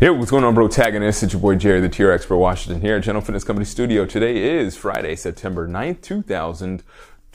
Hey, what's going on, protagonist? It's your boy Jerry, the TR Expert Washington here at General Fitness Company Studio. Today is Friday, September 9th,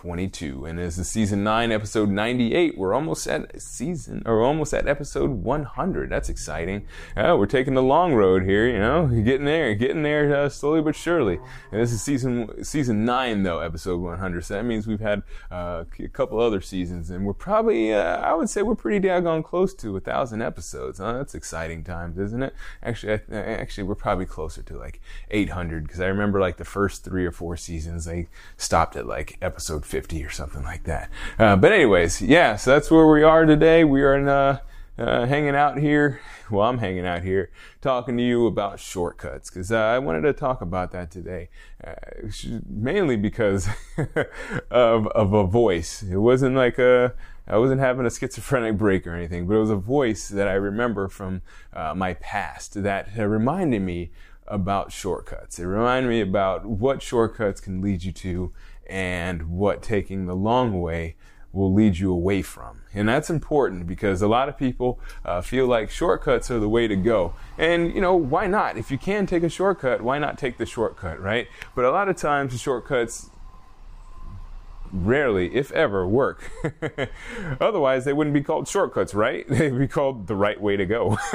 2022, and it's the season 9, episode 98. We're almost at season, or almost at episode 100. That's exciting. Uh, we're taking the long road here, you know, getting there, getting there uh, slowly but surely. And this is season season 9, though, episode 100. So that means we've had uh, a couple other seasons, and we're probably, uh, I would say, we're pretty daggone close to a thousand episodes. Huh? That's exciting times, isn't it? Actually, I, actually, we're probably closer to like 800 because I remember like the first three or four seasons they stopped at like episode 50 or something like that. Uh, but anyways, yeah, so that's where we are today. We are in, uh, uh, hanging out here. Well, I'm hanging out here talking to you about shortcuts because uh, I wanted to talk about that today, uh, mainly because of of a voice. It wasn't like a I wasn't having a schizophrenic break or anything, but it was a voice that I remember from uh, my past that reminded me about shortcuts. It reminded me about what shortcuts can lead you to and what taking the long way will lead you away from. And that's important because a lot of people uh, feel like shortcuts are the way to go. And, you know, why not? If you can take a shortcut, why not take the shortcut, right? But a lot of times the shortcuts rarely, if ever, work. Otherwise, they wouldn't be called shortcuts, right? They'd be called the right way to go.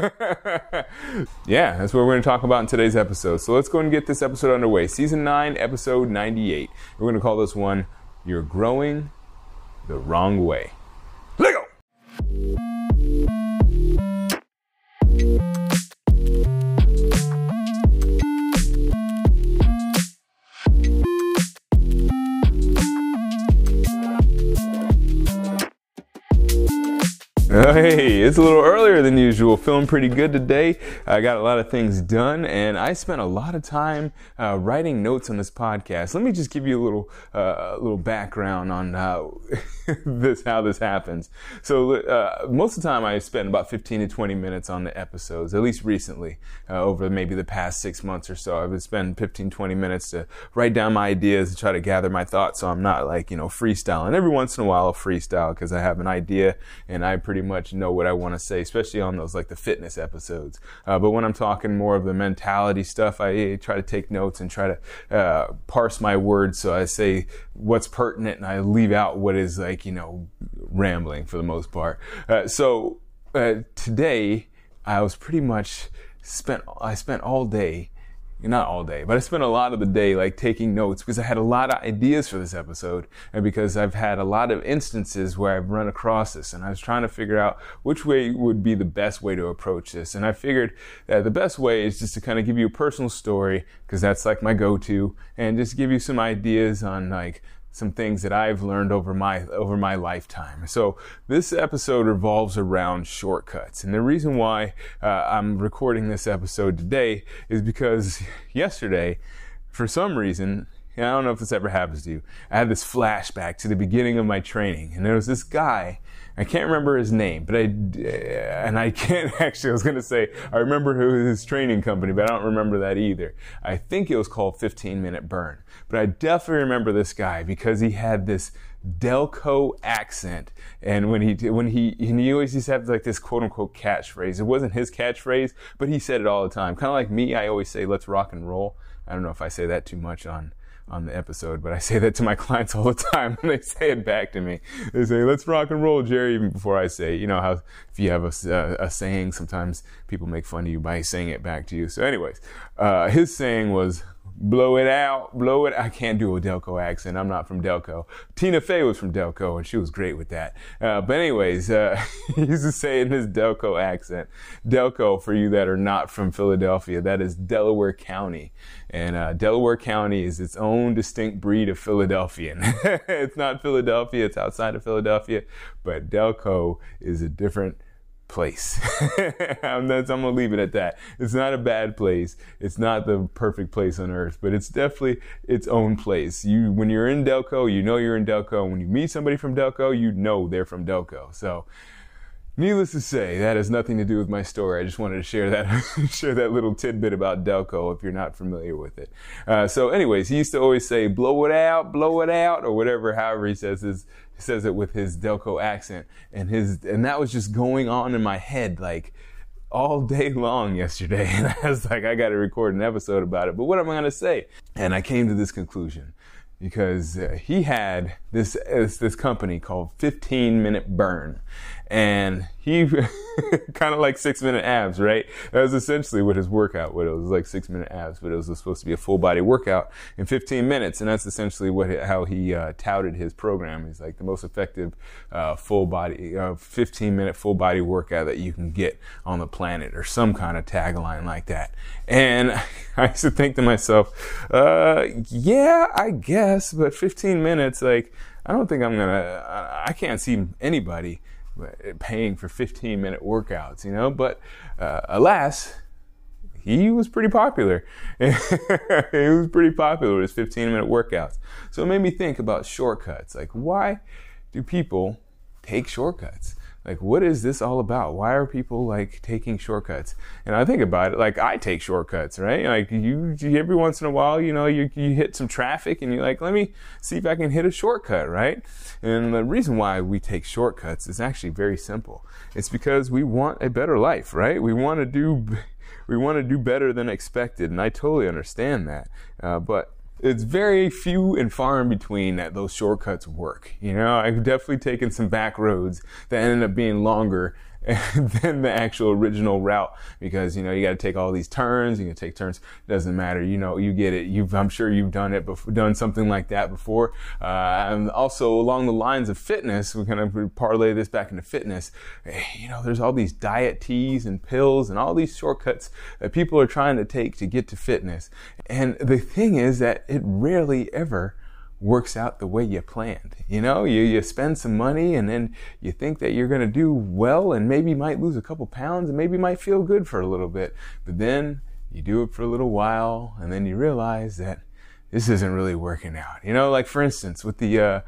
yeah, that's what we're going to talk about in today's episode. So let's go and get this episode underway. Season 9, episode 98. We're going to call this one You're Growing the Wrong Way. Let Hey, it's a little earlier than usual. Feeling pretty good today. I got a lot of things done, and I spent a lot of time uh, writing notes on this podcast. Let me just give you a little, uh, little background on how this how this happens. So, uh, most of the time, I spend about 15 to 20 minutes on the episodes. At least recently, uh, over maybe the past six months or so, I would spend 15, 20 minutes to write down my ideas and try to gather my thoughts. So I'm not like you know freestyling. Every once in a while, I'll freestyle because I have an idea and I pretty much know what I want to say, especially on those like the fitness episodes. Uh, but when I'm talking more of the mentality stuff, I try to take notes and try to uh, parse my words so I say what's pertinent and I leave out what is like you know rambling for the most part. Uh, so uh, today I was pretty much spent I spent all day not all day, but I spent a lot of the day like taking notes because I had a lot of ideas for this episode and because I've had a lot of instances where I've run across this and I was trying to figure out which way would be the best way to approach this. And I figured that the best way is just to kind of give you a personal story because that's like my go-to and just give you some ideas on like some things that I've learned over my over my lifetime. So this episode revolves around shortcuts, and the reason why uh, I'm recording this episode today is because yesterday, for some reason. I don't know if this ever happens to you. I had this flashback to the beginning of my training, and there was this guy. I can't remember his name, but I uh, and I can't actually. I was going to say I remember who his training company, but I don't remember that either. I think it was called 15 Minute Burn. But I definitely remember this guy because he had this Delco accent, and when he when he and he always used to have like this quote unquote catchphrase. It wasn't his catchphrase, but he said it all the time. Kind of like me, I always say "Let's rock and roll." I don't know if I say that too much on on the episode, but I say that to my clients all the time and they say it back to me. They say, let's rock and roll, Jerry, even before I say, you know, how if you have a, a, a saying, sometimes people make fun of you by saying it back to you. So anyways, uh, his saying was, blow it out, blow it. I can't do a Delco accent. I'm not from Delco. Tina Fey was from Delco, and she was great with that. Uh, but anyways, uh, he used to say in his Delco accent, Delco, for you that are not from Philadelphia, that is Delaware County. And uh, Delaware County is its own distinct breed of Philadelphian. it's not Philadelphia, it's outside of Philadelphia, but Delco is a different place. I'm, I'm, gonna leave it at that. It's not a bad place. It's not the perfect place on earth, but it's definitely its own place. You, when you're in Delco, you know you're in Delco. When you meet somebody from Delco, you know they're from Delco. So, needless to say, that has nothing to do with my story. I just wanted to share that, share that little tidbit about Delco if you're not familiar with it. Uh, so, anyways, he used to always say, "Blow it out, blow it out," or whatever. However, he says his he says it with his Delco accent, and his and that was just going on in my head like all day long yesterday. And I was like, I got to record an episode about it. But what am I to say? And I came to this conclusion because uh, he had this, this this company called 15 Minute Burn, and he kind of like six minute abs, right? That was essentially what his workout was. It was like six minute abs, but it was supposed to be a full body workout in 15 minutes, and that's essentially what how he uh, touted his program. He's like the most effective uh, full body, uh, 15 minute full body workout that you can get on the planet, or some kind of tagline like that. And I used to think to myself, uh, yeah, I guess, but 15 minutes, like I don't think I'm gonna. I can't see anybody paying for 15 minute workouts, you know. But uh, alas, he was pretty popular. he was pretty popular with his 15 minute workouts. So it made me think about shortcuts. Like, why do people take shortcuts? Like, what is this all about? Why are people like taking shortcuts? And I think about it, like I take shortcuts, right? Like you, you every once in a while, you know, you, you hit some traffic and you're like, let me see if I can hit a shortcut, right? And the reason why we take shortcuts is actually very simple. It's because we want a better life, right? We want to do, we want to do better than expected. And I totally understand that. Uh, but it's very few and far in between that those shortcuts work. You know, I've definitely taken some back roads that ended up being longer than the actual original route because you know you got to take all these turns. You can take turns. Doesn't matter. You know, you get it. You've, I'm sure you've done it before, done something like that before. Uh, and also along the lines of fitness, we kind of parlay this back into fitness. Eh, you know, there's all these diet teas and pills and all these shortcuts that people are trying to take to get to fitness. And the thing is that it rarely ever works out the way you planned. You know, you, you spend some money and then you think that you're going to do well and maybe you might lose a couple pounds and maybe you might feel good for a little bit. But then you do it for a little while and then you realize that this isn't really working out. You know, like for instance, with the, uh,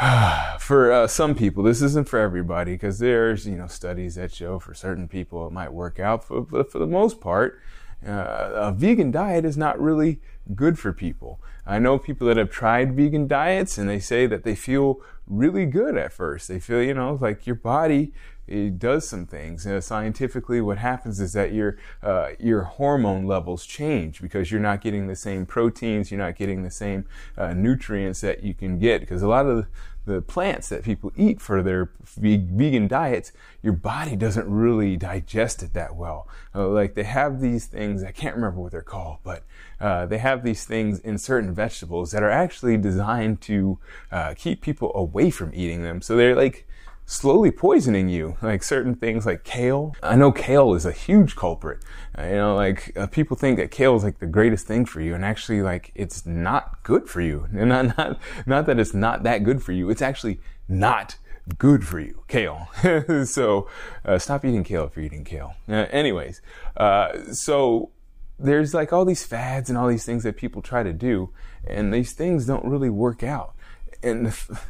for uh, some people, this isn't for everybody because there's, you know, studies that show for certain people it might work out. For, for the most part, Uh, a vegan diet is not really good for people. I know people that have tried vegan diets and they say that they feel really good at first. They feel, you know, like your body it does some things. You know, scientifically, what happens is that your uh, your hormone levels change because you're not getting the same proteins, you're not getting the same uh, nutrients that you can get. Because a lot of the, the plants that people eat for their vegan diets, your body doesn't really digest it that well. Uh, like they have these things, I can't remember what they're called, but uh, they have these things in certain vegetables that are actually designed to uh, keep people away from eating them. So they're like slowly poisoning you. Like certain things like kale. I know kale is a huge culprit. Uh, you know, like uh, people think that kale is like the greatest thing for you, and actually, like it's not good for you. And not not not that it's not that good for you. It's actually not good for you, kale. so uh, stop eating kale if you're eating kale. Uh, anyways, uh, so there's like all these fads and all these things that people try to do, and these things don't really work out and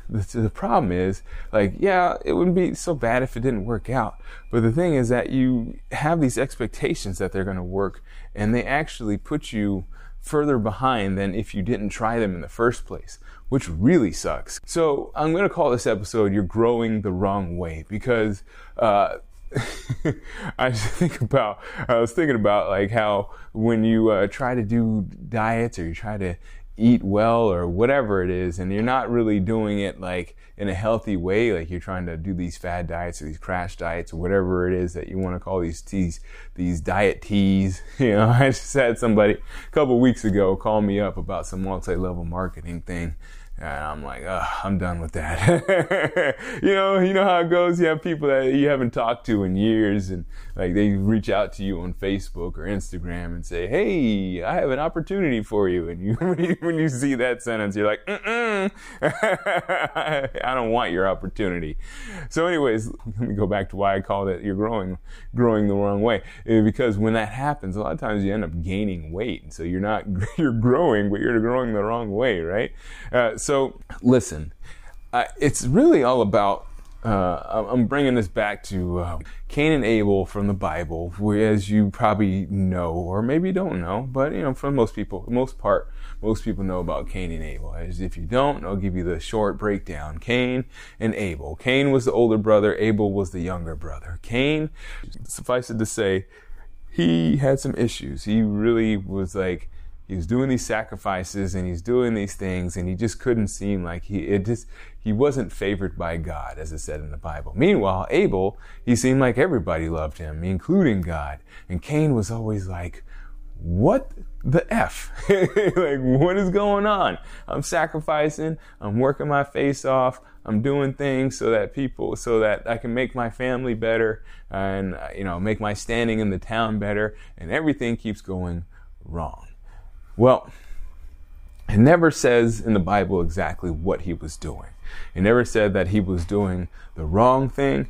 the, the, problem is, like, yeah, it wouldn't be so bad if it didn't work out. But the thing is that you have these expectations that they're going to work, and they actually put you further behind than if you didn't try them in the first place, which really sucks. So I'm going to call this episode "You're Growing the Wrong Way" because. Uh, I think about, I was thinking about like how when you uh, try to do diets or you try to eat well or whatever it is, and you're not really doing it like in a healthy way, like you're trying to do these fad diets or these crash diets or whatever it is that you want to call these teas, these diet teas. You know, I just had somebody a couple weeks ago call me up about some multi-level marketing thing and I'm like, I'm done with that. you know, you know how it goes. You have people that you haven't talked to in years, and like they reach out to you on Facebook or Instagram and say, "Hey, I have an opportunity for you." And you, when you see that sentence, you're like, Mm-mm. "I don't want your opportunity." So, anyways, let me go back to why I called it "you're growing, growing the wrong way." Because when that happens, a lot of times you end up gaining weight, and so you're not you're growing, but you're growing the wrong way, right? Uh, so so listen, uh, it's really all about. Uh, I'm bringing this back to uh, Cain and Abel from the Bible, as you probably know, or maybe don't know, but you know, for most people, most part, most people know about Cain and Abel. As if you don't, I'll give you the short breakdown. Cain and Abel. Cain was the older brother. Abel was the younger brother. Cain, suffice it to say, he had some issues. He really was like he was doing these sacrifices and he's doing these things and he just couldn't seem like he it just he wasn't favored by God as it said in the Bible. Meanwhile, Abel, he seemed like everybody loved him, including God. And Cain was always like, what the F? like, what is going on? I'm sacrificing, I'm working my face off, I'm doing things so that people, so that I can make my family better and, you know, make my standing in the town better, and everything keeps going wrong. Well, it never says in the Bible exactly what he was doing. It never said that he was doing the wrong thing.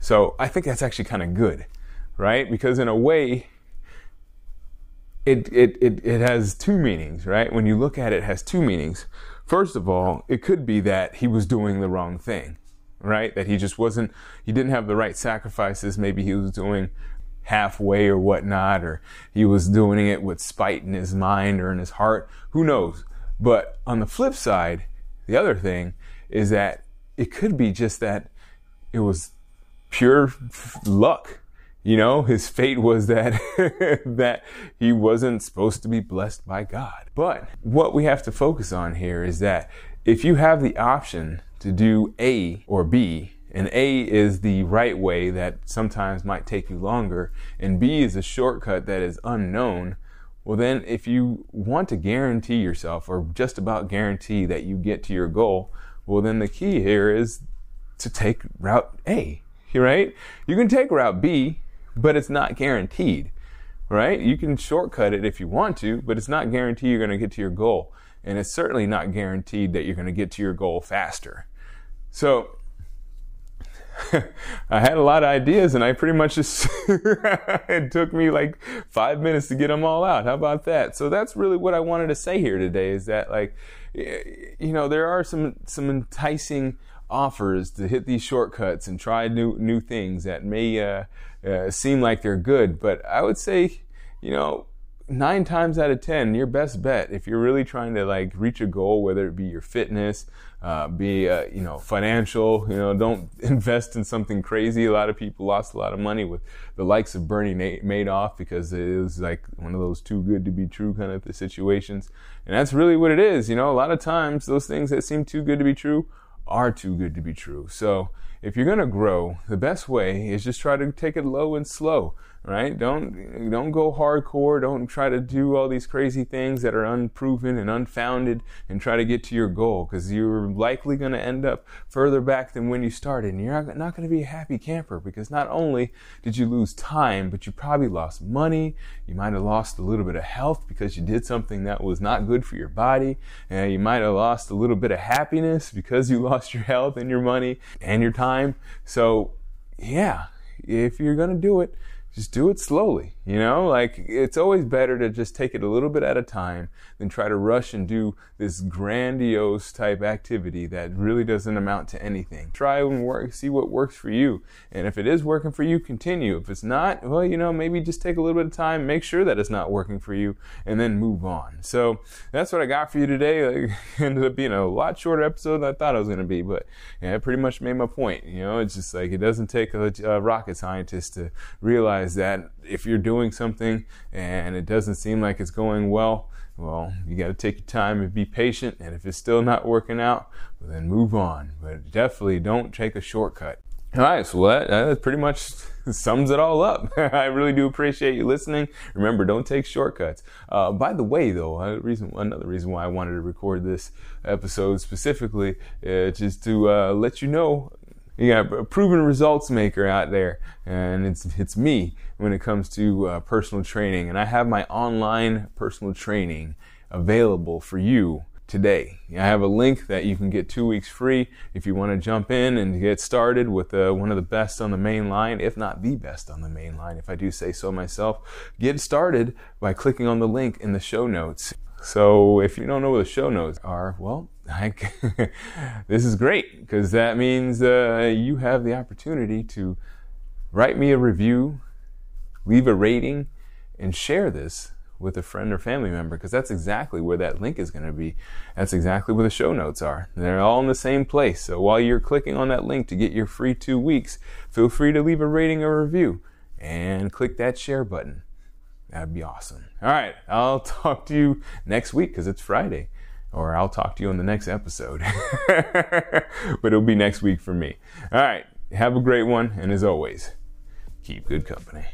So I think that's actually kind of good, right? Because in a way, it, it, it, it has two meanings, right? When you look at it, it has two meanings. First of all, it could be that he was doing the wrong thing, right? That he just wasn't, he didn't have the right sacrifices. Maybe he was doing halfway or whatnot, or he was doing it with spite in his mind or in his heart. Who knows? But on the flip side, the other thing is that it could be just that it was pure luck. You know, his fate was that that he wasn't supposed to be blessed by God. But what we have to focus on here is that if you have the option to do A or B, and A is the right way that sometimes might take you longer, and B is a shortcut that is unknown. Well, then, if you want to guarantee yourself, or just about guarantee that you get to your goal, well, then the key here is to take route A, right? You can take route B, but it's not guaranteed, right? You can shortcut it if you want to, but it's not guaranteed you're going to get to your goal. And it's certainly not guaranteed that you're going to get to your goal faster. So, I had a lot of ideas and I pretty much just, it took me like five minutes to get them all out. How about that? So that's really what I wanted to say here today is that like, you know, there are some, some enticing offers to hit these shortcuts and try new, new things that may, uh, uh, seem like they're good. But I would say, you know, nine times out of ten, your best bet if you're really trying to like reach a goal, whether it be your fitness, uh, be uh, you know financial. You know, don't invest in something crazy. A lot of people lost a lot of money with the likes of Bernie Madoff because it was like one of those too good to be true kind of situations, and that's really what it is. You know, a lot of times those things that seem too good to be true are too good to be true. So if you're going to grow, the best way is just try to take it low and slow right? Don't don't go hardcore. Don't try to do all these crazy things that are unproven and unfounded and try to get to your goal because you're likely going to end up further back than when you started. And you're not going to be a happy camper because not only did you lose time, but you probably lost money. You might have lost a little bit of health because you did something that was not good for your body. And you might have lost a little bit of happiness because you lost your health and your money and your time. So yeah, if you're going to do it, just do it slowly. You know, like it's always better to just take it a little bit at a time than try to rush and do this grandiose type activity that really doesn't amount to anything. Try and work, see what works for you. And if it is working for you, continue. If it's not, well, you know, maybe just take a little bit of time, make sure that it's not working for you, and then move on. So that's what I got for you today. Like, ended up being a lot shorter episode than I thought it was going to be, but yeah, it pretty much made my point. You know, it's just like it doesn't take a, a rocket scientist to realize that if you're doing something and it doesn't seem like it's going well, well, you got to take your time and be patient. And if it's still not working out, well, then move on. But definitely don't take a shortcut. All right, so that, that pretty much sums it all up. I really do appreciate you listening. Remember, don't take shortcuts. Uh, by the way, though, uh, reason another reason why I wanted to record this episode specifically is just to uh, let you know you got a proven results maker out there, and it's it's me when it comes to uh, personal training, and I have my online personal training available for you today. I have a link that you can get two weeks free if you want to jump in and get started with uh, one of the best on the main line, if not the best on the main line, if I do say so myself. Get started by clicking on the link in the show notes. So if you don't know what the show notes are, well, I, this is great because that means uh, you have the opportunity to write me a review, leave a rating, and share this with a friend or family member because that's exactly where that link is going to be. That's exactly where the show notes are. They're all in the same place. So while you're clicking on that link to get your free two weeks, feel free to leave a rating or review and click that share button. That'd be awesome. All right, I'll talk to you next week because it's Friday. Or I'll talk to you on the next episode. but it'll be next week for me. All right, have a great one. And as always, keep good company.